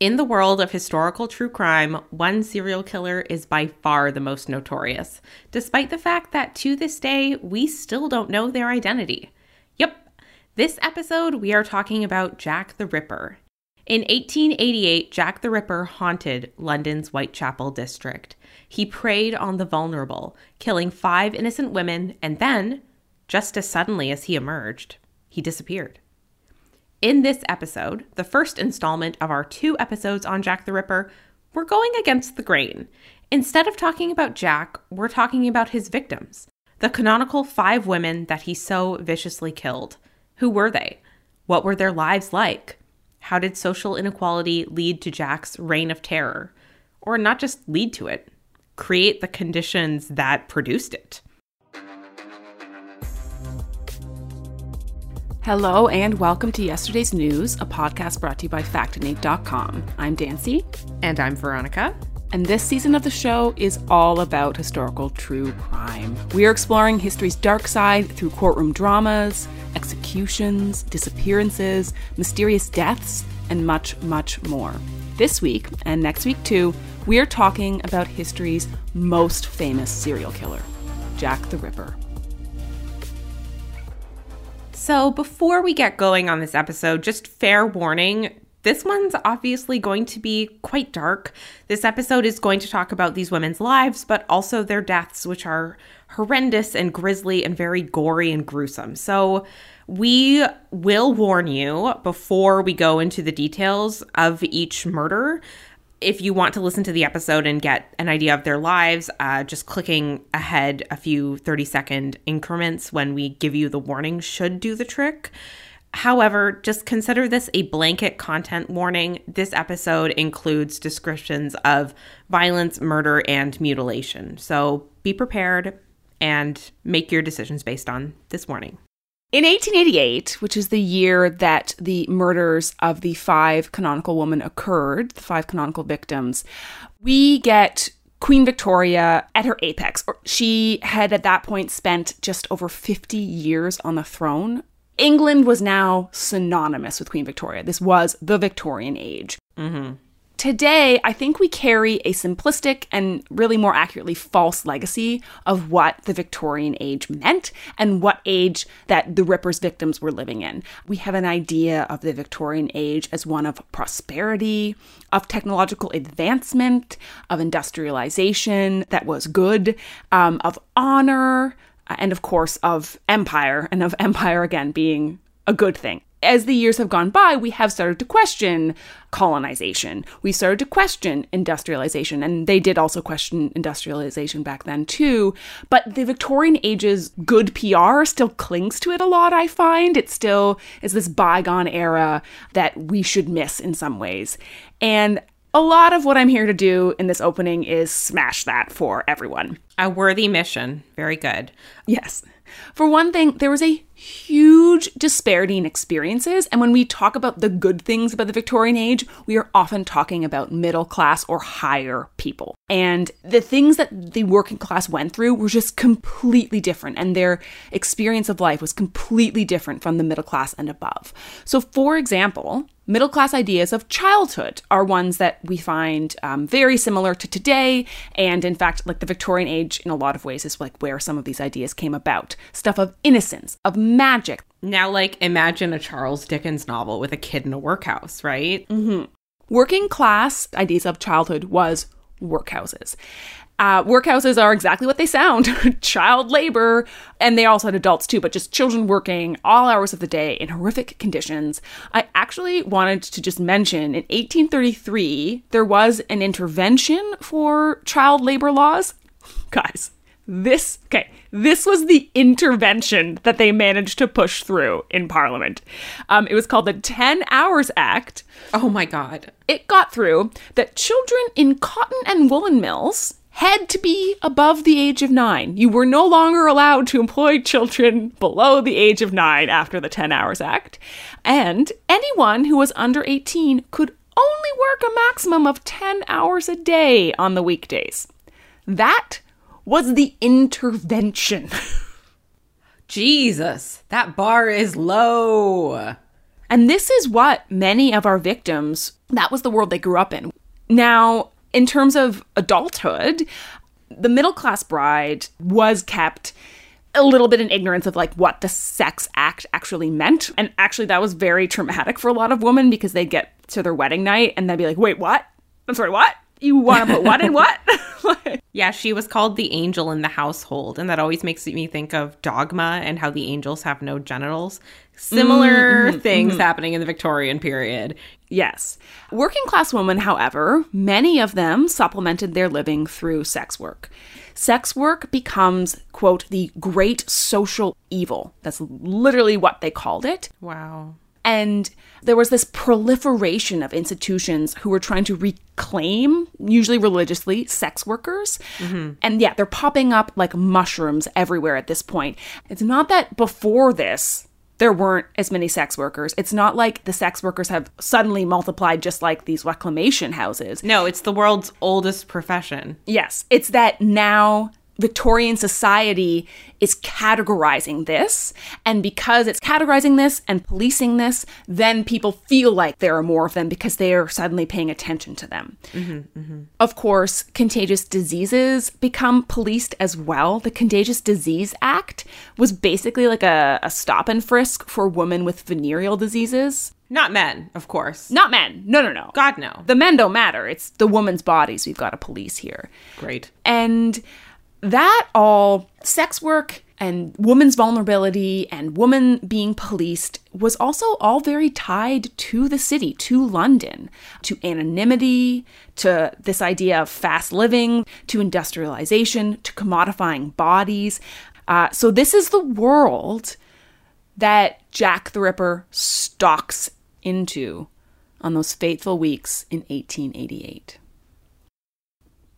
In the world of historical true crime, one serial killer is by far the most notorious, despite the fact that to this day, we still don't know their identity. Yep, this episode we are talking about Jack the Ripper. In 1888, Jack the Ripper haunted London's Whitechapel district. He preyed on the vulnerable, killing five innocent women, and then, just as suddenly as he emerged, he disappeared. In this episode, the first installment of our two episodes on Jack the Ripper, we're going against the grain. Instead of talking about Jack, we're talking about his victims, the canonical five women that he so viciously killed. Who were they? What were their lives like? How did social inequality lead to Jack's reign of terror? Or not just lead to it, create the conditions that produced it? Hello and welcome to Yesterday's News, a podcast brought to you by Factinate.com. I'm Dancy. And I'm Veronica. And this season of the show is all about historical true crime. We are exploring history's dark side through courtroom dramas, executions, disappearances, mysterious deaths, and much, much more. This week, and next week too, we are talking about history's most famous serial killer, Jack the Ripper. So, before we get going on this episode, just fair warning this one's obviously going to be quite dark. This episode is going to talk about these women's lives, but also their deaths, which are horrendous and grisly and very gory and gruesome. So, we will warn you before we go into the details of each murder if you want to listen to the episode and get an idea of their lives, uh, just clicking ahead a few 30 second increments when we give you the warning should do the trick. However, just consider this a blanket content warning. This episode includes descriptions of violence, murder, and mutilation. So be prepared and make your decisions based on this warning. In 1888, which is the year that the murders of the five canonical women occurred, the five canonical victims, we get Queen Victoria at her apex. She had at that point spent just over 50 years on the throne. England was now synonymous with Queen Victoria. This was the Victorian age. Mm-hmm. Today, I think we carry a simplistic and really more accurately false legacy of what the Victorian age meant and what age that the Ripper's victims were living in. We have an idea of the Victorian age as one of prosperity, of technological advancement, of industrialization that was good, um, of honor, and of course of empire, and of empire again being a good thing as the years have gone by, we have started to question colonization. We started to question industrialization, and they did also question industrialization back then too. But the Victorian age's good PR still clings to it a lot, I find. It still is this bygone era that we should miss in some ways. And a lot of what I'm here to do in this opening is smash that for everyone. A worthy mission. Very good. Yes. For one thing, there was a huge disparity in experiences. And when we talk about the good things about the Victorian age, we are often talking about middle class or higher people. And the things that the working class went through were just completely different. And their experience of life was completely different from the middle class and above. So, for example, Middle class ideas of childhood are ones that we find um, very similar to today, and in fact, like the Victorian age, in a lot of ways, is like where some of these ideas came about. Stuff of innocence, of magic. Now, like, imagine a Charles Dickens novel with a kid in a workhouse, right? Mm-hmm. Working class ideas of childhood was workhouses. Uh, workhouses are exactly what they sound child labor. And they also had adults too, but just children working all hours of the day in horrific conditions. I actually wanted to just mention in 1833, there was an intervention for child labor laws. Guys, this, okay, this was the intervention that they managed to push through in Parliament. Um, it was called the 10 Hours Act. Oh my God. It got through that children in cotton and woolen mills had to be above the age of nine. You were no longer allowed to employ children below the age of nine after the 10 Hours Act. And anyone who was under 18 could only work a maximum of 10 hours a day on the weekdays. That was the intervention. Jesus, that bar is low. And this is what many of our victims, that was the world they grew up in. Now, in terms of adulthood, the middle class bride was kept a little bit in ignorance of like what the sex act actually meant. And actually that was very traumatic for a lot of women because they'd get to their wedding night and they'd be like, wait, what? I'm sorry, what? You want to put what in what? yeah, she was called the angel in the household. And that always makes me think of dogma and how the angels have no genitals. Similar mm-hmm, things mm-hmm. happening in the Victorian period. Yes. Working class women, however, many of them supplemented their living through sex work. Sex work becomes, quote, the great social evil. That's literally what they called it. Wow. And there was this proliferation of institutions who were trying to reclaim, usually religiously, sex workers. Mm-hmm. And yeah, they're popping up like mushrooms everywhere at this point. It's not that before this, there weren't as many sex workers. It's not like the sex workers have suddenly multiplied just like these reclamation houses. No, it's the world's oldest profession. Yes. It's that now Victorian society is categorizing this. And because it's categorizing this and policing this, then people feel like there are more of them because they are suddenly paying attention to them. Mm-hmm, mm-hmm. Of course, contagious diseases become policed as well. The Contagious Disease Act was basically like a, a stop and frisk for women with venereal diseases. Not men, of course. Not men. No, no, no. God, no. The men don't matter. It's the women's bodies we've got to police here. Great. And that all sex work and woman's vulnerability and woman being policed was also all very tied to the city, to London, to anonymity, to this idea of fast living, to industrialization, to commodifying bodies. Uh, so, this is the world that Jack the Ripper stalks into on those fateful weeks in 1888.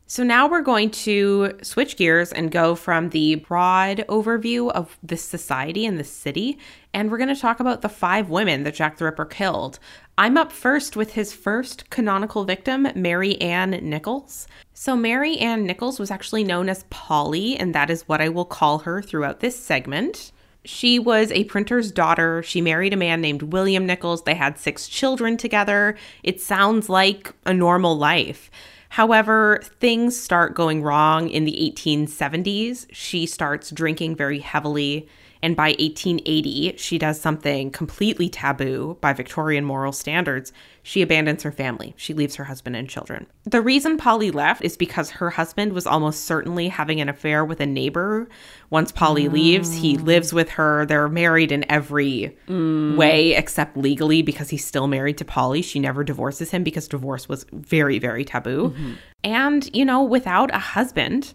So now we're going to switch gears and go from the broad overview of the society and the city, and we're going to talk about the five women that Jack the Ripper killed. I'm up first with his first canonical victim, Mary Ann Nichols. So, Mary Ann Nichols was actually known as Polly, and that is what I will call her throughout this segment. She was a printer's daughter. She married a man named William Nichols. They had six children together. It sounds like a normal life. However, things start going wrong in the 1870s. She starts drinking very heavily. And by 1880, she does something completely taboo by Victorian moral standards. She abandons her family. She leaves her husband and children. The reason Polly left is because her husband was almost certainly having an affair with a neighbor. Once Polly mm. leaves, he lives with her. They're married in every mm. way except legally because he's still married to Polly. She never divorces him because divorce was very, very taboo. Mm-hmm. And, you know, without a husband,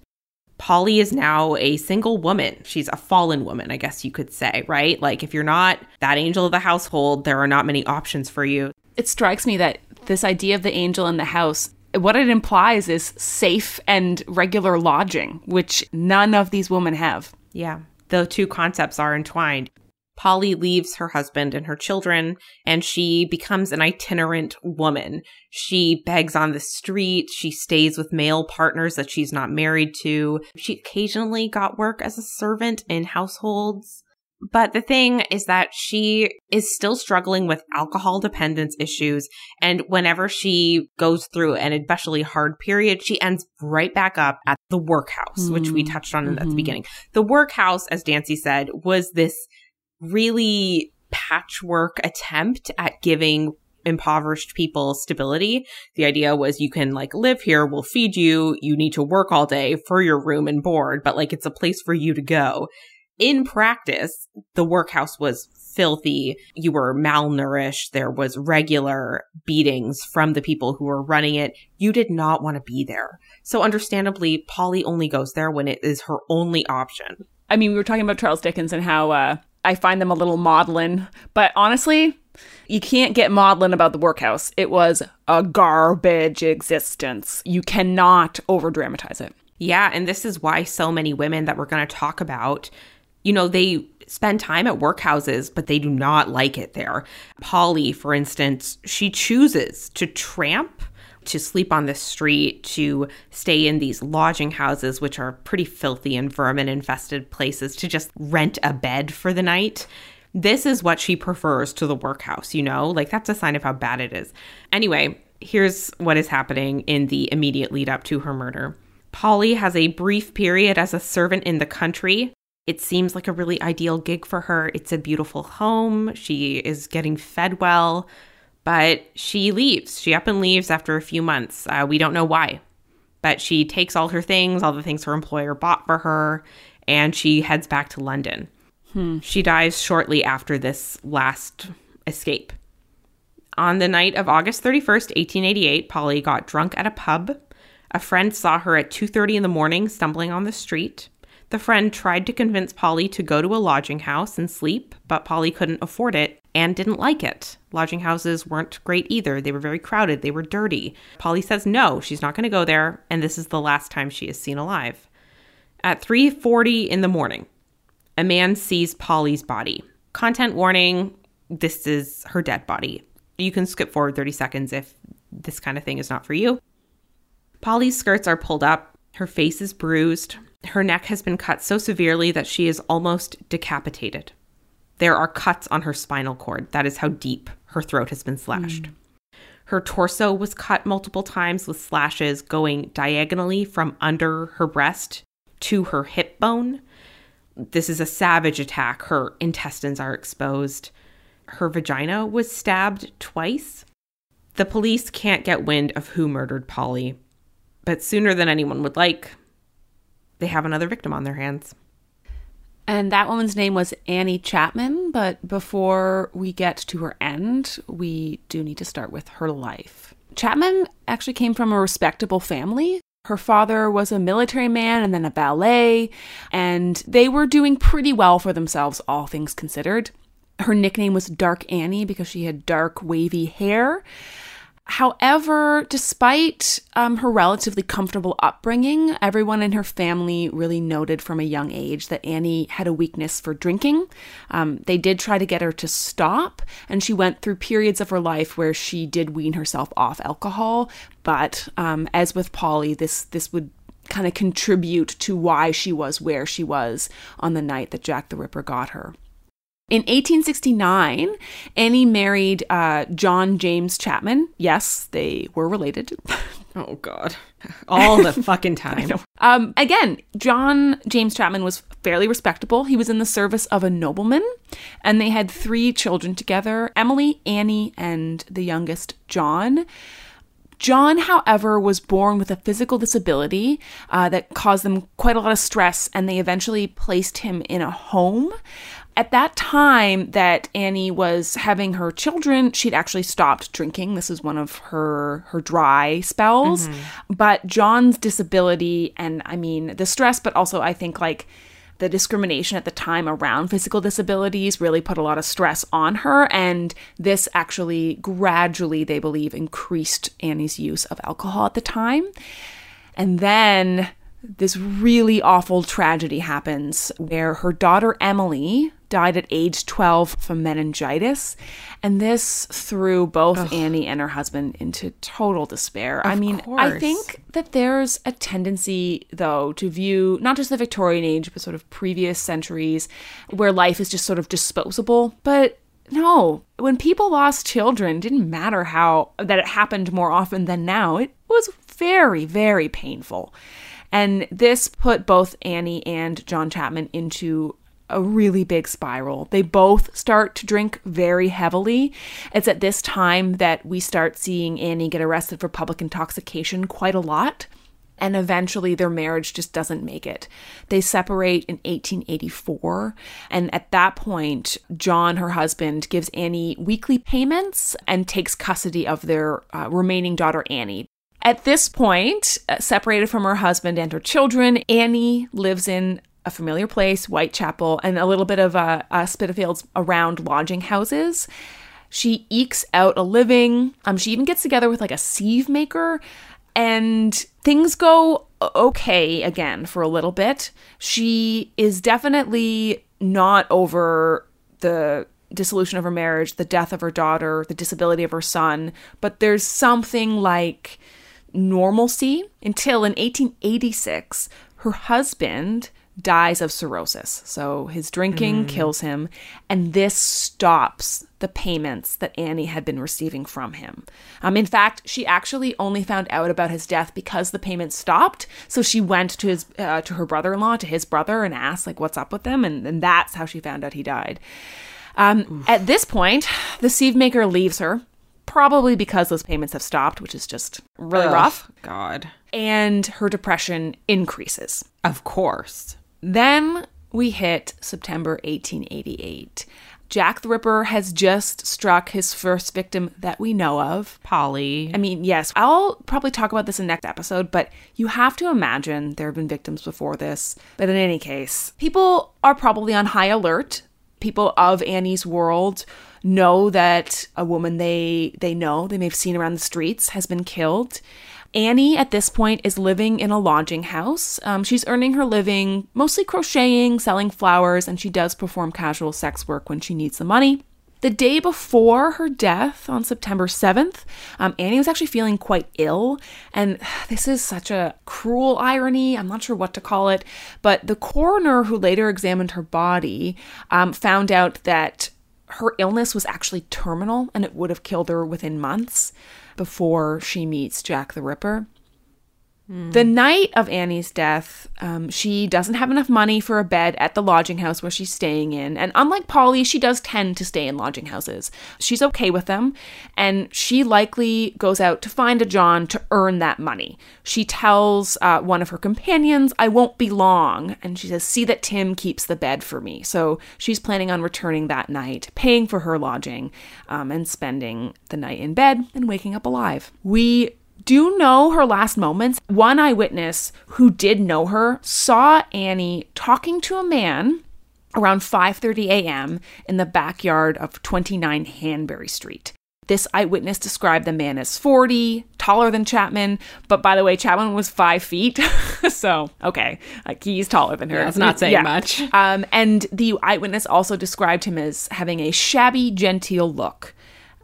Polly is now a single woman. She's a fallen woman, I guess you could say, right? Like, if you're not that angel of the household, there are not many options for you. It strikes me that this idea of the angel in the house, what it implies is safe and regular lodging, which none of these women have. Yeah. The two concepts are entwined. Polly leaves her husband and her children and she becomes an itinerant woman. She begs on the street. She stays with male partners that she's not married to. She occasionally got work as a servant in households. But the thing is that she is still struggling with alcohol dependence issues. And whenever she goes through an especially hard period, she ends right back up at the workhouse, mm-hmm. which we mm-hmm. touched on mm-hmm. at the mm-hmm. beginning. The workhouse, as Dancy said, was this really patchwork attempt at giving impoverished people stability. The idea was you can like live here, we'll feed you, you need to work all day for your room and board, but like it's a place for you to go. In practice, the workhouse was filthy. You were malnourished. There was regular beatings from the people who were running it. You did not want to be there. So understandably, Polly only goes there when it is her only option. I mean, we were talking about Charles Dickens and how uh, I find them a little maudlin. But honestly, you can't get maudlin about the workhouse. It was a garbage existence. You cannot over dramatize it. Yeah, and this is why so many women that we're going to talk about, you know, they spend time at workhouses, but they do not like it there. Polly, for instance, she chooses to tramp to sleep on the street, to stay in these lodging houses, which are pretty filthy and vermin infested places, to just rent a bed for the night. This is what she prefers to the workhouse, you know? Like, that's a sign of how bad it is. Anyway, here's what is happening in the immediate lead up to her murder. Polly has a brief period as a servant in the country. It seems like a really ideal gig for her. It's a beautiful home. She is getting fed well, but she leaves. She up and leaves after a few months. Uh, we don't know why, but she takes all her things, all the things her employer bought for her, and she heads back to London. Hmm. She dies shortly after this last escape. On the night of August 31st, 1888, Polly got drunk at a pub. A friend saw her at 2:30 in the morning stumbling on the street. The friend tried to convince Polly to go to a lodging house and sleep, but Polly couldn't afford it and didn't like it. Lodging houses weren't great either. They were very crowded, they were dirty. Polly says no, she's not going to go there, and this is the last time she is seen alive. At 3:40 in the morning, a man sees Polly's body. Content warning, this is her dead body. You can skip forward 30 seconds if this kind of thing is not for you. Polly's skirts are pulled up, her face is bruised, her neck has been cut so severely that she is almost decapitated. There are cuts on her spinal cord. That is how deep her throat has been slashed. Mm. Her torso was cut multiple times with slashes going diagonally from under her breast to her hip bone. This is a savage attack. Her intestines are exposed. Her vagina was stabbed twice. The police can't get wind of who murdered Polly, but sooner than anyone would like, they have another victim on their hands. And that woman's name was Annie Chapman. But before we get to her end, we do need to start with her life. Chapman actually came from a respectable family. Her father was a military man and then a ballet, and they were doing pretty well for themselves, all things considered. Her nickname was Dark Annie because she had dark, wavy hair. However, despite um, her relatively comfortable upbringing, everyone in her family really noted from a young age that Annie had a weakness for drinking. Um, they did try to get her to stop, and she went through periods of her life where she did wean herself off alcohol. But um, as with Polly, this this would kind of contribute to why she was where she was on the night that Jack the Ripper got her. In 1869, Annie married uh, John James Chapman. Yes, they were related. oh, God. All the fucking time. Um, again, John James Chapman was fairly respectable. He was in the service of a nobleman, and they had three children together Emily, Annie, and the youngest, John. John, however, was born with a physical disability uh, that caused them quite a lot of stress, and they eventually placed him in a home. At that time that Annie was having her children, she'd actually stopped drinking. This is one of her her dry spells. Mm-hmm. But John's disability and I mean the stress, but also I think like the discrimination at the time around physical disabilities really put a lot of stress on her. And this actually gradually, they believe, increased Annie's use of alcohol at the time. And then this really awful tragedy happens where her daughter Emily died at age 12 from meningitis. And this threw both Ugh. Annie and her husband into total despair. Of I mean, course. I think that there's a tendency, though, to view not just the Victorian age, but sort of previous centuries where life is just sort of disposable. But no, when people lost children, it didn't matter how that it happened more often than now. It was very, very painful. And this put both Annie and John Chapman into a really big spiral. They both start to drink very heavily. It's at this time that we start seeing Annie get arrested for public intoxication quite a lot. And eventually, their marriage just doesn't make it. They separate in 1884. And at that point, John, her husband, gives Annie weekly payments and takes custody of their uh, remaining daughter, Annie. At this point, uh, separated from her husband and her children, Annie lives in a familiar place, Whitechapel, and a little bit of uh, uh, Spitalfields around lodging houses. She ekes out a living. Um, she even gets together with like a sieve maker, and things go okay again for a little bit. She is definitely not over the dissolution of her marriage, the death of her daughter, the disability of her son, but there's something like normalcy until in 1886, her husband, dies of cirrhosis. So his drinking kills him, and this stops the payments that Annie had been receiving from him. Um, in fact, she actually only found out about his death because the payments stopped. So she went to his uh, to her brother-in-law, to his brother, and asked like, "What's up with them?" And, and that's how she found out he died. Um, at this point, the sieve maker leaves her, probably because those payments have stopped, which is just really Ugh, rough. God. And her depression increases. Of course. Then we hit September 1888. Jack the Ripper has just struck his first victim that we know of. Polly. I mean, yes, I'll probably talk about this in next episode, but you have to imagine there have been victims before this. But in any case, people are probably on high alert. People of Annie's world know that a woman they they know, they may have seen around the streets, has been killed. Annie at this point is living in a lodging house. Um, she's earning her living mostly crocheting, selling flowers, and she does perform casual sex work when she needs the money. The day before her death on September 7th, um, Annie was actually feeling quite ill. And this is such a cruel irony. I'm not sure what to call it. But the coroner who later examined her body um, found out that her illness was actually terminal and it would have killed her within months before she meets Jack the Ripper. The night of Annie's death, um, she doesn't have enough money for a bed at the lodging house where she's staying in. And unlike Polly, she does tend to stay in lodging houses. She's okay with them. And she likely goes out to find a John to earn that money. She tells uh, one of her companions, I won't be long. And she says, See that Tim keeps the bed for me. So she's planning on returning that night, paying for her lodging, um, and spending the night in bed and waking up alive. We do you know her last moments. One eyewitness who did know her saw Annie talking to a man around 5:30 a.m. in the backyard of 29 Hanbury Street. This eyewitness described the man as 40, taller than Chapman, but by the way, Chapman was five feet. so, okay, like he's taller than her. That's not saying much. Um, and the eyewitness also described him as having a shabby, genteel look.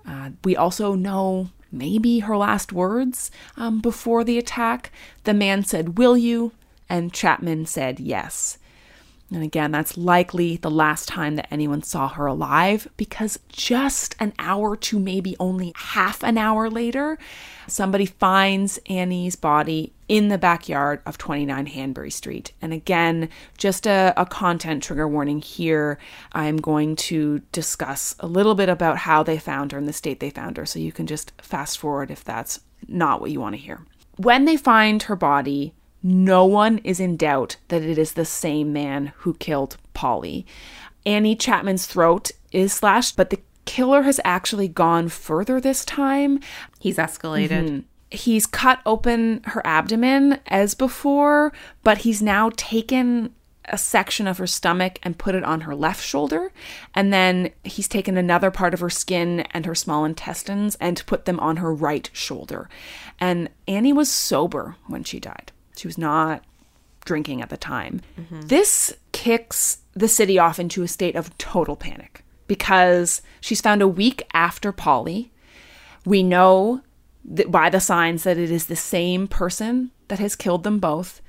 Uh, we also know maybe her last words um, before the attack. The man said, Will you? And Chapman said, Yes. And again, that's likely the last time that anyone saw her alive because just an hour to maybe only half an hour later, somebody finds Annie's body in the backyard of 29 Hanbury Street. And again, just a, a content trigger warning here. I'm going to discuss a little bit about how they found her and the state they found her. So you can just fast forward if that's not what you want to hear. When they find her body, no one is in doubt that it is the same man who killed Polly. Annie Chapman's throat is slashed, but the killer has actually gone further this time. He's escalated. Mm-hmm. He's cut open her abdomen as before, but he's now taken a section of her stomach and put it on her left shoulder. And then he's taken another part of her skin and her small intestines and put them on her right shoulder. And Annie was sober when she died. She was not drinking at the time. Mm-hmm. This kicks the city off into a state of total panic because she's found a week after Polly. We know that by the signs that it is the same person that has killed them both,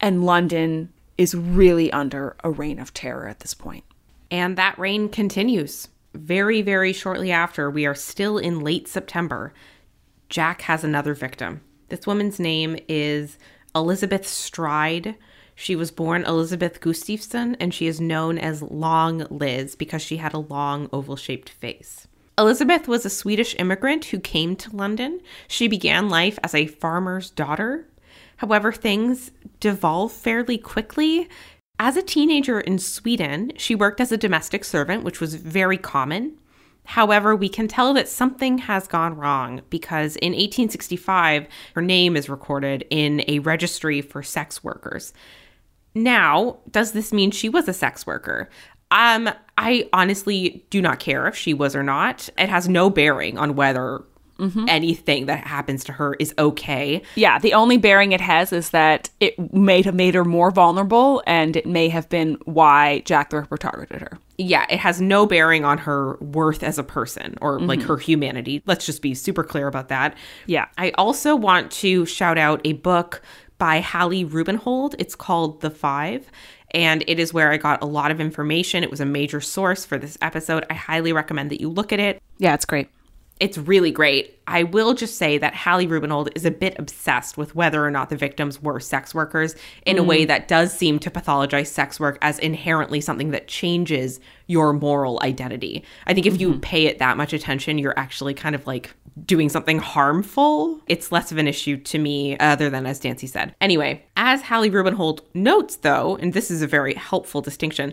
and London is really under a reign of terror at this point. And that reign continues. Very, very shortly after, we are still in late September. Jack has another victim. This woman's name is Elizabeth Stride. She was born Elizabeth Gustafson, and she is known as Long Liz because she had a long oval shaped face. Elizabeth was a Swedish immigrant who came to London. She began life as a farmer's daughter. However, things devolve fairly quickly. As a teenager in Sweden, she worked as a domestic servant, which was very common. However, we can tell that something has gone wrong because in 1865, her name is recorded in a registry for sex workers. Now, does this mean she was a sex worker? Um, I honestly do not care if she was or not. It has no bearing on whether anything that happens to her is okay. Yeah, the only bearing it has is that it may have made her more vulnerable, and it may have been why Jack the Ripper targeted her. Yeah, it has no bearing on her worth as a person or like her humanity. Let's just be super clear about that. Yeah. I also want to shout out a book by Hallie Rubenhold. It's called The Five. And it is where I got a lot of information. It was a major source for this episode. I highly recommend that you look at it. Yeah, it's great. It's really great. I will just say that Hallie Rubenhold is a bit obsessed with whether or not the victims were sex workers in a way mm. that does seem to pathologize sex work as inherently something that changes your moral identity. I think if you mm-hmm. pay it that much attention, you're actually kind of like doing something harmful. It's less of an issue to me, other than as Dancy said. Anyway, as Hallie Rubenhold notes, though, and this is a very helpful distinction,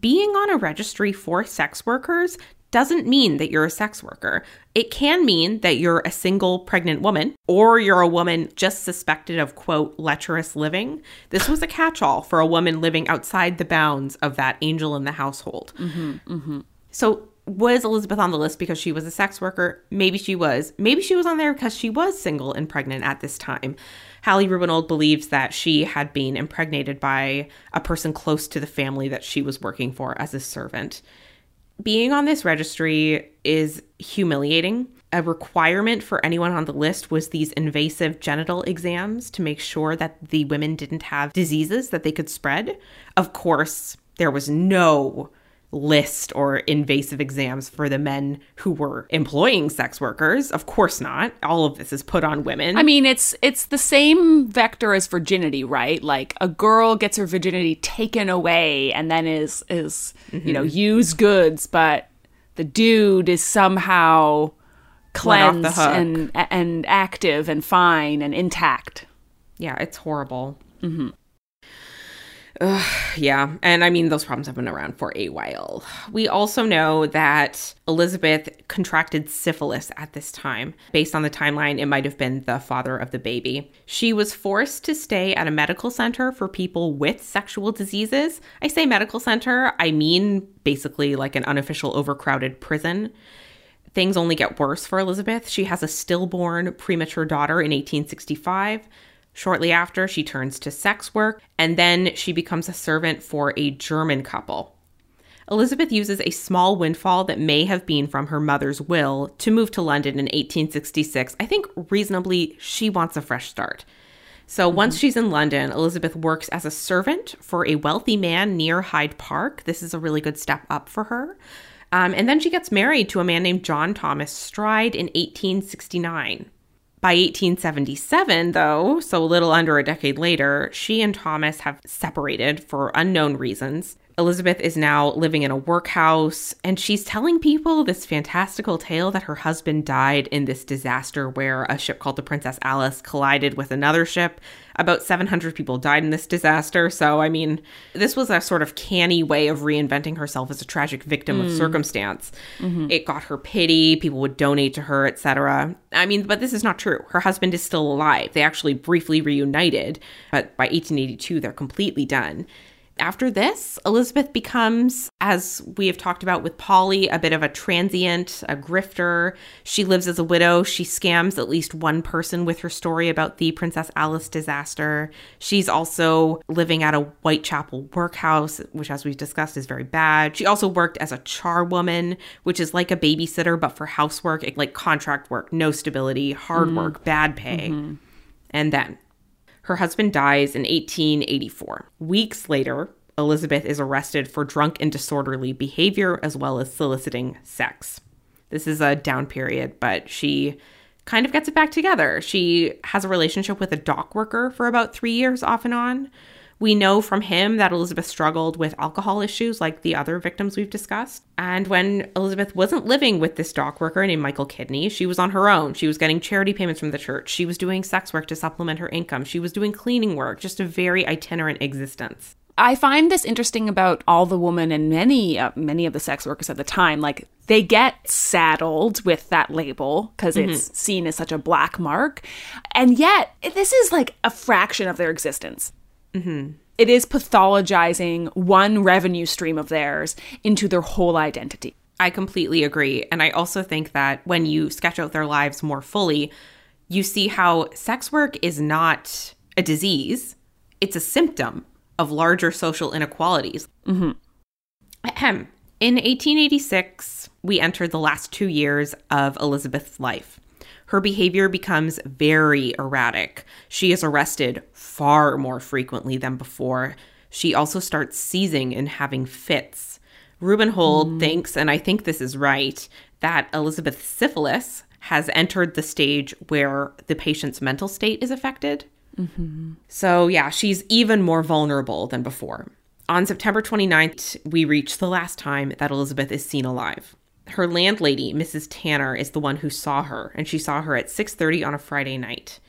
being on a registry for sex workers doesn't mean that you're a sex worker. It can mean that you're a single pregnant woman or you're a woman just suspected of, quote, lecherous living. This was a catch all for a woman living outside the bounds of that angel in the household. Mm-hmm, mm-hmm. So, was Elizabeth on the list because she was a sex worker? Maybe she was. Maybe she was on there because she was single and pregnant at this time. Hallie Rubenhold believes that she had been impregnated by a person close to the family that she was working for as a servant. Being on this registry is humiliating. A requirement for anyone on the list was these invasive genital exams to make sure that the women didn't have diseases that they could spread. Of course, there was no list or invasive exams for the men who were employing sex workers. Of course not. All of this is put on women. I mean, it's it's the same vector as virginity, right? Like a girl gets her virginity taken away and then is is you know used goods, but the dude is somehow Let off the cleansed and and active and fine and intact. Yeah, it's horrible. Mm-hmm. Yeah, and I mean, those problems have been around for a while. We also know that Elizabeth contracted syphilis at this time. Based on the timeline, it might have been the father of the baby. She was forced to stay at a medical center for people with sexual diseases. I say medical center, I mean basically like an unofficial overcrowded prison things only get worse for Elizabeth. She has a stillborn premature daughter in 1865. Shortly after, she turns to sex work, and then she becomes a servant for a German couple. Elizabeth uses a small windfall that may have been from her mother's will to move to London in 1866. I think reasonably she wants a fresh start. So once she's in London, Elizabeth works as a servant for a wealthy man near Hyde Park. This is a really good step up for her. Um, and then she gets married to a man named John Thomas Stride in 1869. By 1877, though, so a little under a decade later, she and Thomas have separated for unknown reasons. Elizabeth is now living in a workhouse, and she's telling people this fantastical tale that her husband died in this disaster where a ship called the Princess Alice collided with another ship. About 700 people died in this disaster. So, I mean, this was a sort of canny way of reinventing herself as a tragic victim of hmm. circumstance. Mm-hmm. It got her pity, people would donate to her, etc. I mean, but this is not true. Her husband is still alive. They actually briefly reunited, but by 1882, they're completely done. After this, Elizabeth becomes, as we have talked about with Polly, a bit of a transient, a grifter. She lives as a widow. She scams at least one person with her story about the Princess Alice disaster. She's also living at a Whitechapel workhouse, which, as we've discussed, is very bad. She also worked as a charwoman, which is like a babysitter, but for housework, like contract work, no stability, hard mm-hmm. work, bad pay. Mm-hmm. And then her husband dies in 1884. Weeks later, Elizabeth is arrested for drunk and disorderly behavior as well as soliciting sex. This is a down period, but she kind of gets it back together. She has a relationship with a dock worker for about three years off and on. We know from him that Elizabeth struggled with alcohol issues like the other victims we've discussed. And when Elizabeth wasn't living with this dock worker named Michael Kidney, she was on her own. She was getting charity payments from the church. She was doing sex work to supplement her income. She was doing cleaning work, just a very itinerant existence. I find this interesting about all the women and many uh, many of the sex workers at the time. Like they get saddled with that label because it's seen as such a black mark, and yet this is like a fraction of their existence. Mm-hmm. It is pathologizing one revenue stream of theirs into their whole identity. I completely agree. And I also think that when you sketch out their lives more fully, you see how sex work is not a disease, it's a symptom of larger social inequalities. Mm-hmm. Ahem. In 1886, we entered the last two years of Elizabeth's life. Her behavior becomes very erratic. She is arrested far more frequently than before. She also starts seizing and having fits. Rubenhold mm. thinks, and I think this is right, that Elizabeth's syphilis has entered the stage where the patient's mental state is affected. Mm-hmm. So, yeah, she's even more vulnerable than before. On September 29th, we reach the last time that Elizabeth is seen alive. Her landlady, Mrs. Tanner, is the one who saw her, and she saw her at 6:30 on a Friday night.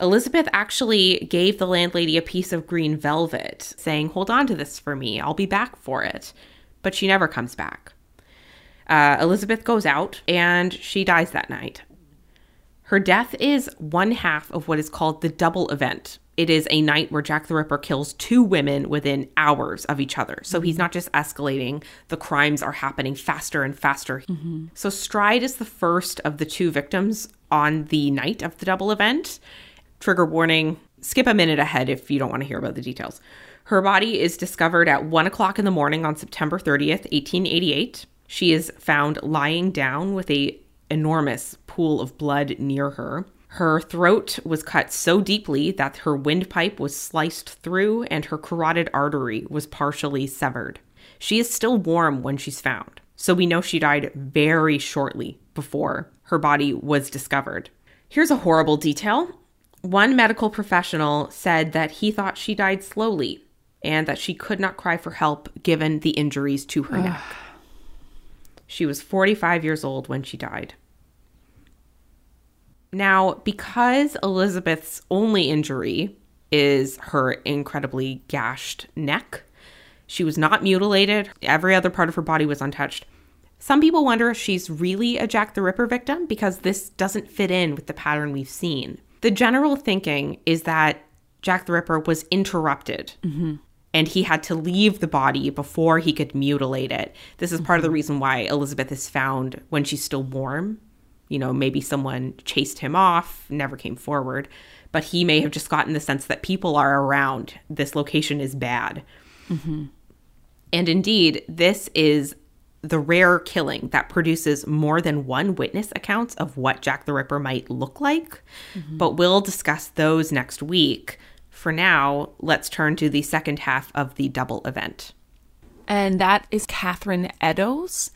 Elizabeth actually gave the landlady a piece of green velvet, saying, Hold on to this for me, I'll be back for it. But she never comes back. Uh, Elizabeth goes out and she dies that night. Her death is one half of what is called the double event. It is a night where Jack the Ripper kills two women within hours of each other. So he's not just escalating, the crimes are happening faster and faster. Mm-hmm. So Stride is the first of the two victims on the night of the double event. Trigger warning skip a minute ahead if you don't want to hear about the details. Her body is discovered at 1 o'clock in the morning on September 30th, 1888. She is found lying down with a enormous pool of blood near her. Her throat was cut so deeply that her windpipe was sliced through and her carotid artery was partially severed. She is still warm when she's found, so we know she died very shortly before her body was discovered. Here's a horrible detail. One medical professional said that he thought she died slowly and that she could not cry for help given the injuries to her neck. She was 45 years old when she died. Now, because Elizabeth's only injury is her incredibly gashed neck, she was not mutilated, every other part of her body was untouched. Some people wonder if she's really a Jack the Ripper victim because this doesn't fit in with the pattern we've seen. The general thinking is that Jack the Ripper was interrupted mm-hmm. and he had to leave the body before he could mutilate it. This is part of the mm-hmm. reason why Elizabeth is found when she's still warm. You know, maybe someone chased him off, never came forward, but he may have just gotten the sense that people are around. This location is bad. Mm-hmm. And indeed, this is the rare killing that produces more than one witness accounts of what Jack the Ripper might look like. Mm-hmm. But we'll discuss those next week. For now, let's turn to the second half of the double event. and that is Catherine Eddowes.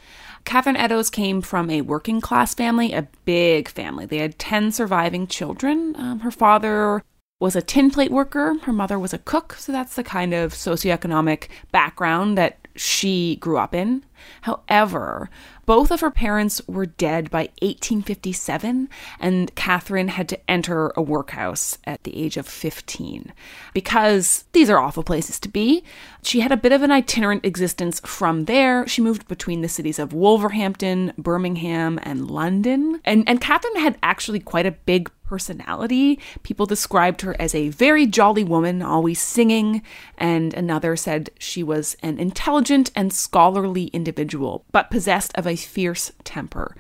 Catherine Eddowes came from a working class family, a big family. They had 10 surviving children. Um, her father was a tin plate worker, her mother was a cook, so that's the kind of socioeconomic background that she grew up in. However, both of her parents were dead by 1857, and Catherine had to enter a workhouse at the age of 15. Because these are awful places to be, she had a bit of an itinerant existence from there. She moved between the cities of Wolverhampton, Birmingham, and London. And, and Catherine had actually quite a big personality. People described her as a very jolly woman, always singing, and another said she was an intelligent and scholarly individual, but possessed of a fierce temper.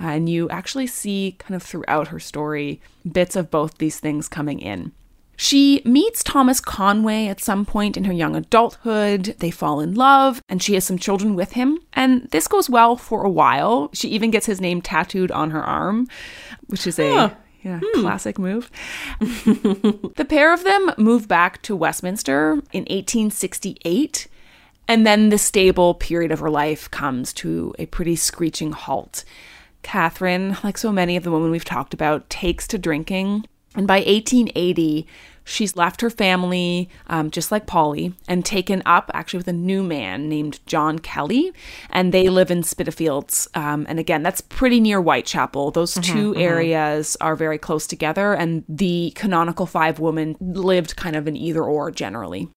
Uh, and you actually see kind of throughout her story bits of both these things coming in. She meets Thomas Conway at some point in her young adulthood. They fall in love, and she has some children with him. And this goes well for a while. She even gets his name tattooed on her arm, which is a yeah, hmm. classic move. the pair of them move back to Westminster in 1868. And then the stable period of her life comes to a pretty screeching halt. Catherine, like so many of the women we've talked about, takes to drinking. And by 1880, she's left her family, um, just like Polly, and taken up actually with a new man named John Kelly. And they live in Spitalfields. Um, and again, that's pretty near Whitechapel. Those 2 areas are very close together. And the canonical five women lived kind of in either or generally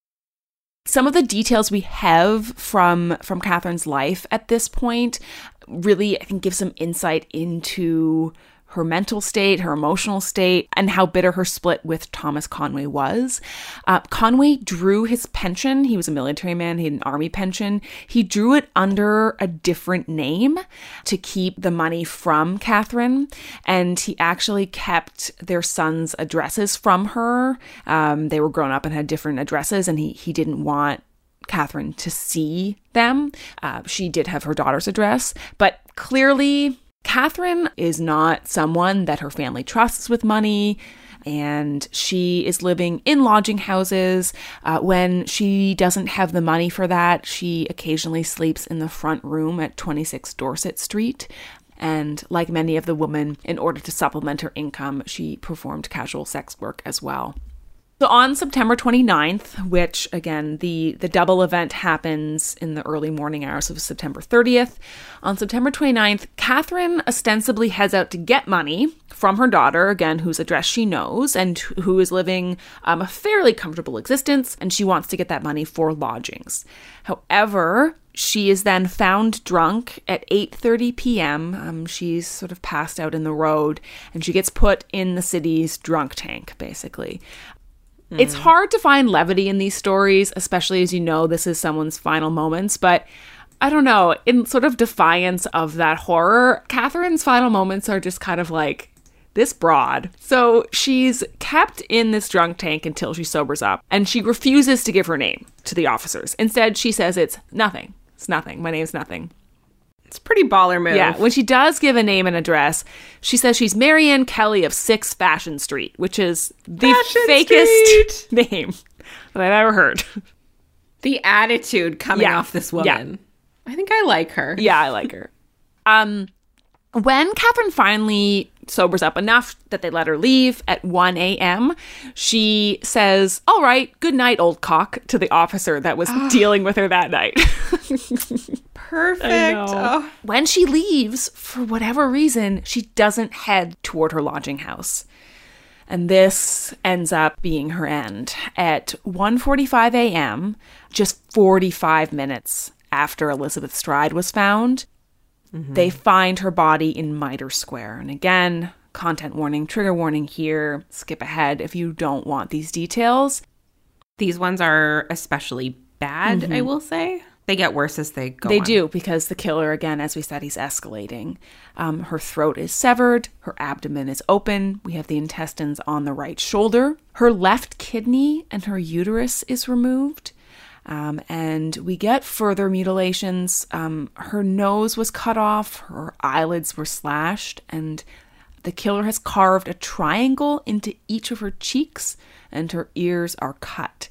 some of the details we have from from Catherine's life at this point really I think give some insight into her mental state, her emotional state, and how bitter her split with Thomas Conway was. Uh, Conway drew his pension. He was a military man, he had an army pension. He drew it under a different name to keep the money from Catherine, and he actually kept their sons' addresses from her. Um, they were grown up and had different addresses, and he, he didn't want Catherine to see them. Uh, she did have her daughter's address, but clearly Catherine is not someone that her family trusts with money. and she is living in lodging houses. Uh, when she doesn't have the money for that, she occasionally sleeps in the front room at 26 Dorset Street. And like many of the women, in order to supplement her income, she performed casual sex work as well. So on September 29th, which again the the double event happens in the early morning hours of September 30th, on September 29th, Catherine ostensibly heads out to get money from her daughter, again whose address she knows and who is living um, a fairly comfortable existence, and she wants to get that money for lodgings. However, she is then found drunk at 8:30 p.m. Um, she's sort of passed out in the road, and she gets put in the city's drunk tank, basically. It's hmm. hard to find levity in these stories, especially as you know this is someone's final moments, but I don't know, in sort of defiance of that horror, Catherine's final moments are just kind of like this broad. So she's kept in this drunk tank until she sobers up, and she refuses to give her name to the officers. Instead, she says it's nothing. It's nothing. My name's nothing. It's pretty baller move. Yeah, when she does give a name and address, she says she's Marianne Kelly of 6 Fashion Street, which is the Fashion fakest Street. name that I've ever heard. The attitude coming Yeah. off this Yeah. woman. I think I like her. Yeah, I like her. Um, when Catherine finally sobers up enough that they let her leave at 1 a.m., she says, All right, good night, old cock, to the officer that was dealing with her that night. Perfect. Oh. when she leaves, for whatever reason, she doesn't head toward her lodging house. And this ends up being her end. At 1:45 a.m., just 45 minutes after Elizabeth Stride was found, mm-hmm. they find her body in Mitre Square. And again, content warning, trigger warning here. Skip ahead if you don't want these details. These ones are especially bad, I mm-hmm. will say. They get worse as they go. They on. do because the killer, again, as we said, he's escalating. Um, her throat is severed, her abdomen is open. We have the intestines on the right shoulder. Her left kidney and her uterus is removed. Um, and we get further mutilations. Um, her nose was cut off, her eyelids were slashed, and the killer has carved a triangle into each of her cheeks, and her ears are cut.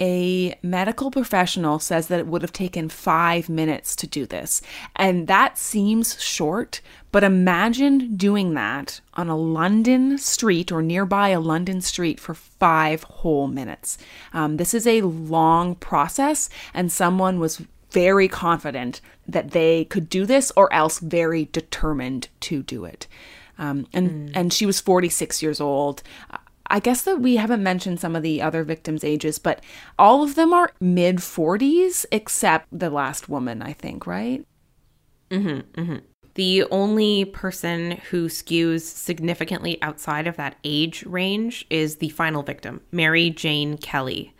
A medical professional says that it would have taken five minutes to do this. And that seems short, but imagine doing that on a London street or nearby a London street for five whole minutes. Um, this is a long process, and someone was very confident that they could do this or else very determined to do it. Um, and, and she was 46 years old. I guess that we haven't mentioned some of the other victims' ages, but all of them are mid 40s, except the last woman, I think, right? Mm-hmm, mm-hmm. The only person who skews significantly outside of that age range is the final victim, Mary Jane Kelly.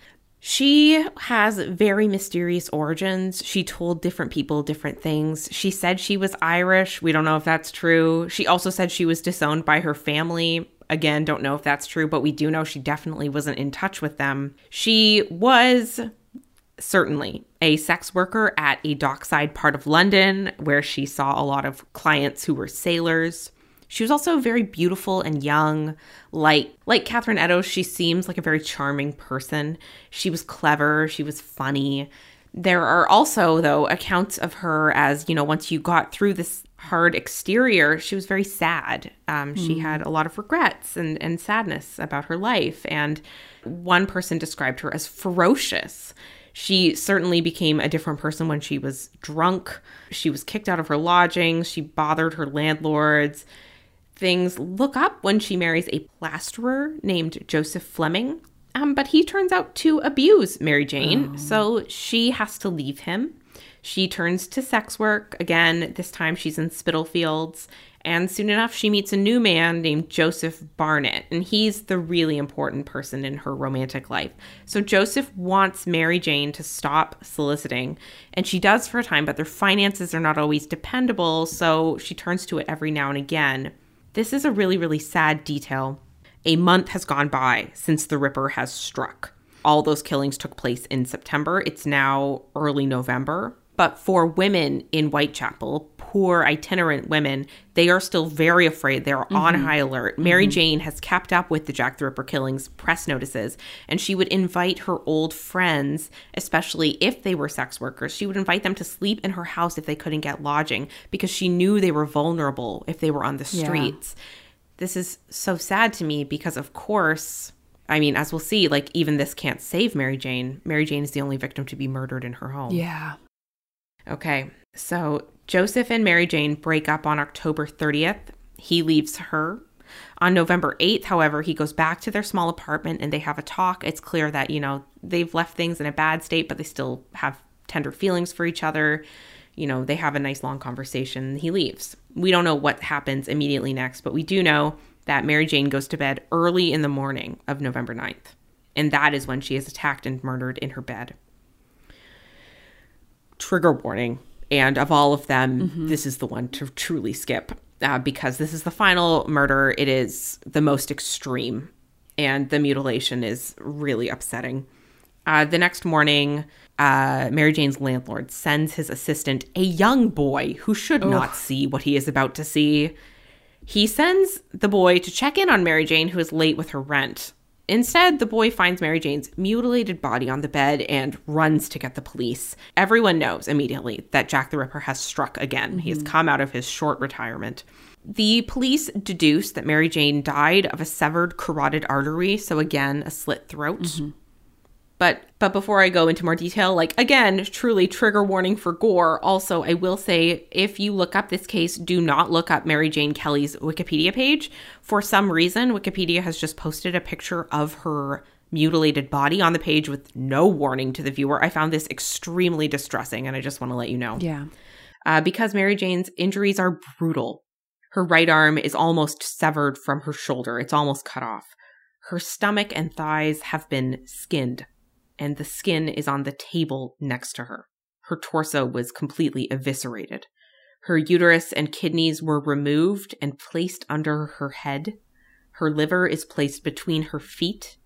She has very mysterious origins. She told different people different things. She said she was Irish. We don't know if that's true. She also said she was disowned by her family. Again, don't know if that's true, but we do know she definitely wasn't in touch with them. She was certainly a sex worker at a dockside part of London where she saw a lot of clients who were sailors. She was also very beautiful and young. Like like Catherine Eddowes, she seems like a very charming person. She was clever, she was funny. There are also though accounts of her as, you know, once you got through this hard exterior, she was very sad. Um, She had a lot of regrets and, and sadness about her life. And one person described her as ferocious. She certainly became a different person when she was drunk. She was kicked out of her lodgings. She bothered her landlords. Things look up when she marries a plasterer named Joseph Fleming. Um, but he turns out to abuse Mary Jane, so she has to leave him. She turns to sex work. Again, this time she's in Spitalfields. And soon enough, she meets a new man named Joseph Barnett, and he's the really important person in her romantic life. So Joseph wants Mary Jane to stop soliciting, and she does for a time, but their finances are not always dependable, so she turns to it every now and again. This is a really, really sad detail. A month has gone by since the Ripper has struck. All those killings took place in September. It's now early November. But for women in Whitechapel, poor itinerant women, they are still very afraid. They're mm-hmm. on high alert. Mary mm-hmm. Jane has kept up with the Jack the Ripper killings press notices, and she would invite her old friends, especially if they were sex workers, she would invite them to sleep in her house if they couldn't get lodging because she knew they were vulnerable if they were on the streets. Yeah. This is so sad to me because, of course, I mean, as we'll see, like even this can't save Mary Jane. Mary Jane is the only victim to be murdered in her home. Yeah. Okay, so Joseph and Mary Jane break up on October 30th. He leaves her. On November 8th, however, he goes back to their small apartment and they have a talk. It's clear that, you know, they've left things in a bad state, but they still have tender feelings for each other. You know, they have a nice long conversation. He leaves. We don't know what happens immediately next, but we do know that Mary Jane goes to bed early in the morning of November 9th. And that is when she is attacked and murdered in her bed trigger warning. And of all of them, mm-hmm. this is the one to truly skip uh, because this is the final murder. It is the most extreme, and the mutilation is really upsetting. Uh, the next morning, uh, Mary Jane's landlord sends his assistant, a young boy who should Ugh. not see what he is about to see. He sends the boy to check in on Mary Jane, who is late with her rent. Instead, the boy finds Mary Jane's mutilated body on the bed and runs to get the police. Everyone knows immediately that Jack the Ripper has struck again. Mm-hmm. He has mm-hmm. come out of his short retirement. The police deduce that Mary Jane died of a severed carotid artery, so again, a slit throat. Mm-hmm. But but before I go into more detail, like again, truly trigger warning for gore. Also, I will say if you look up this case, do not look up Mary Jane Kelly's Wikipedia page. For some reason, Wikipedia has just posted a picture of her mutilated body on the page with no warning to the viewer. I found this extremely distressing, and I just want to let you know. Yeah. Uh, because Mary Jane's injuries are brutal. Her right arm is almost severed from her shoulder, it's almost cut off. Her stomach and thighs have been skinned and the skin is on the table next to her. Her torso was completely eviscerated. Her uterus and kidneys were removed and placed under her head. Her liver is placed between her feet.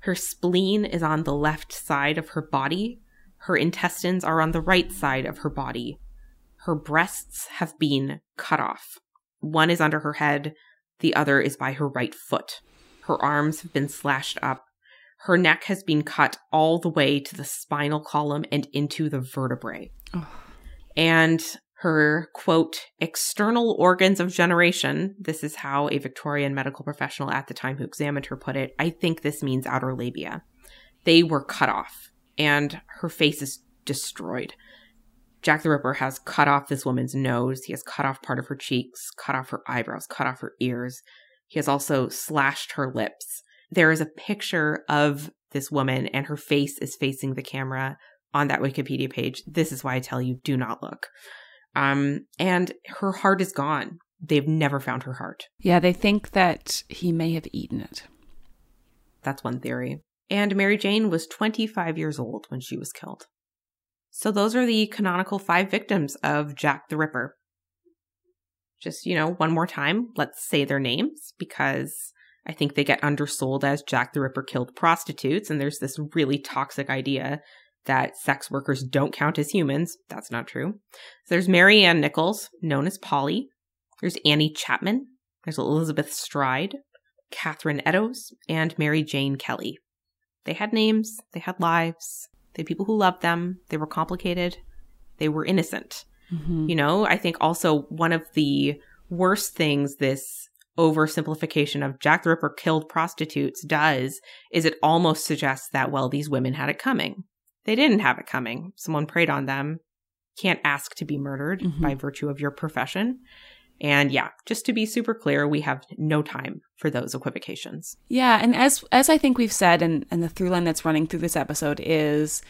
Her spleen is on the left side of her body. Her intestines are on the right side of her body. Her breasts have been cut off. One is under her head, the other is by her right foot. Her arms have been slashed up. Her neck has been cut all the way to the spinal column and into the vertebrae. Oh. And her quote, external organs of generation, this is how a Victorian medical professional at the time who examined her put it. I think this means outer labia. They were cut off, and her face is destroyed. Jack the Ripper has cut off this woman's nose. He has cut off part of her cheeks, cut off her eyebrows, cut off her ears. He has also slashed her lips there is a picture of this woman and her face is facing the camera on that Wikipedia page. This is why I tell you do not look. Um, and her heart is gone. They've never found her heart. Yeah, they think that he may have eaten it. That's one theory. And Mary Jane was 25 years old when she was killed. So those are the canonical five victims of Jack the Ripper. Just, you know, one more time, let's say their names because I think they get undersold as Jack the Ripper killed prostitutes, and there's this really toxic idea that sex workers don't count as humans. That's not true. So there's Mary Ann Nichols, known as Polly. There's Annie Chapman. There's Elizabeth Stride, Catherine Eddowes, and Mary Jane Kelly. They had names, they had lives, they had people who loved them, they were complicated, they were innocent. Mm-hmm. You know, I think also one of the worst things this oversimplification of Jack the Ripper killed prostitutes does is it almost suggests that, well, these women had it coming. They didn't have it coming. Someone preyed on them. Can't ask to be murdered mm-hmm. by virtue of your profession. And yeah, just to be super clear, we have no time for those equivocations. Yeah, and as as I think we've said, and, and the through line that's running through this episode is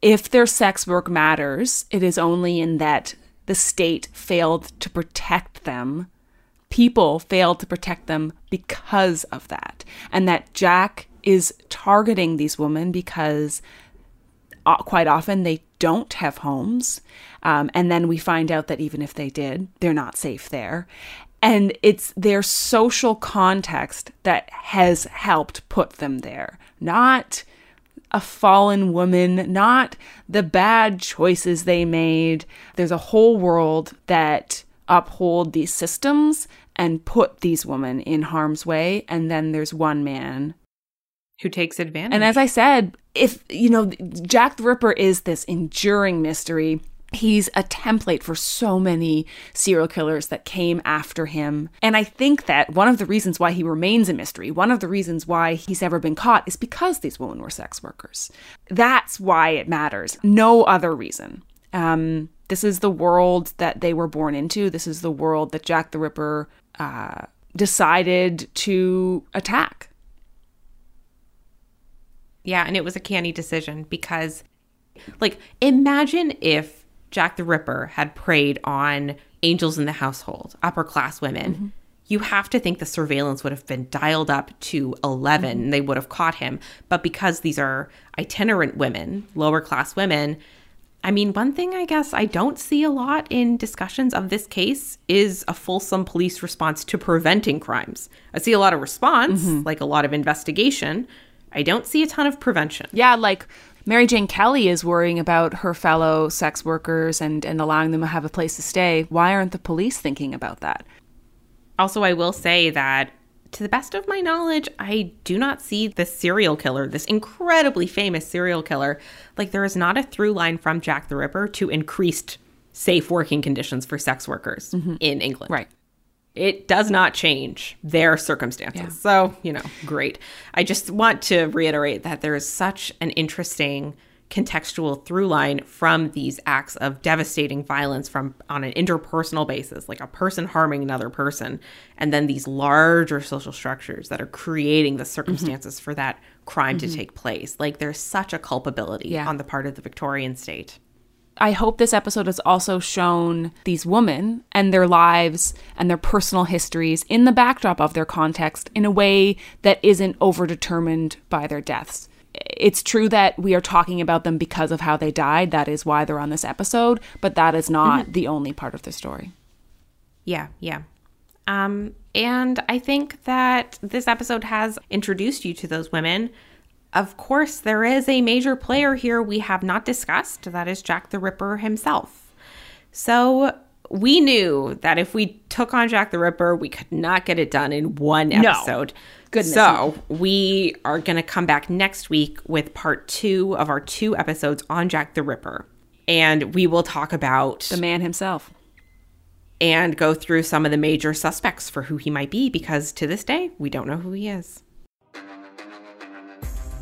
if their sex work matters, it is only in that the state failed to protect them people failed to protect them because of that. And that Jack is targeting these women because uh, quite often they don't have homes. Um, and then we find out that even if they did, they're not safe there. And it's their social context that has helped put them there, not a fallen woman, not the bad choices they made. There's a whole world that uphold these systems and put these women in harm's way. And then there's one man who takes advantage. And as I said, if, you know, Jack the Ripper is this enduring mystery he's a template for so many serial killers that came after him. And I think that one of the reasons why he remains a mystery, one of the reasons why he's ever been caught, is because these women were sex workers. That's why it matters. No other reason. Um, this is the world that they were born into. This is the world that Jack the Ripper uh, decided to attack. Yeah, and it was a canny decision because, like, imagine if Jack the Ripper had preyed on angels in the household, upper class women, mm-hmm. you have to think the surveillance would have been dialed up to 11. Mm-hmm. They would have caught him. But because these are itinerant women, lower class women, I mean, one thing I guess I don't see a lot in discussions of this case is a fulsome police response to preventing crimes. I see a lot of response, mm-hmm. like a lot of investigation. I don't see a ton of prevention. Yeah, like Mary Jane Kelly is worrying about her fellow sex workers and, and allowing them to have a place to stay. Why aren't the police thinking about that? Also, I will say that to the best of my knowledge, I do not see this serial killer, this incredibly famous serial killer, like there is not a through line from Jack the Ripper to increased safe working conditions for sex workers mm-hmm. in England. Right it does not change their circumstances. Yeah. So, you know, great. I just want to reiterate that there is such an interesting contextual through line from these acts of devastating violence from on an interpersonal basis like a person harming another person and then these larger social structures that are creating the circumstances mm-hmm. for that crime mm-hmm. to take place like there's such a culpability yeah. on the part of the Victorian state I hope this episode has also shown these women and their lives and their personal histories in the backdrop of their context in a way that isn't overdetermined by their deaths. It's true that we are talking about them because of how they died. That is why they're on this episode, but that is not mm-hmm. the only part of the story. Yeah, yeah. Um, and I think that this episode has introduced you to those women of course, there is a major player here we have not discussed. That is Jack the Ripper himself. So we knew that if we took on Jack the Ripper, we could not get it done in one episode. No. Goodness. So we are going to come back next week with part two of our two episodes on Jack the Ripper. And we will talk about the man himself and go through some of the major suspects for who he might be because to this day, we don't know who he is.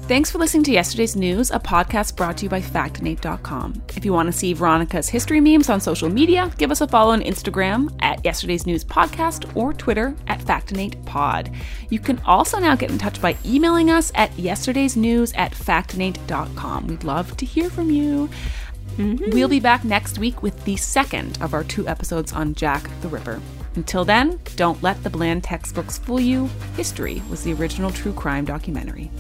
Thanks for listening to Yesterday's News, a podcast brought to you by Factinate.com. If you want to see Veronica's history memes on social media, give us a follow on Instagram at Yesterday's News Podcast or Twitter at FactinatePod. You can also now get in touch by emailing us at yesterdaysnews at Factinate.com. We'd love to hear from you. Mm-hmm. We'll be back next week with the second of our two episodes on Jack the Ripper. Until then, don't let the bland textbooks fool you. History was the original true crime documentary.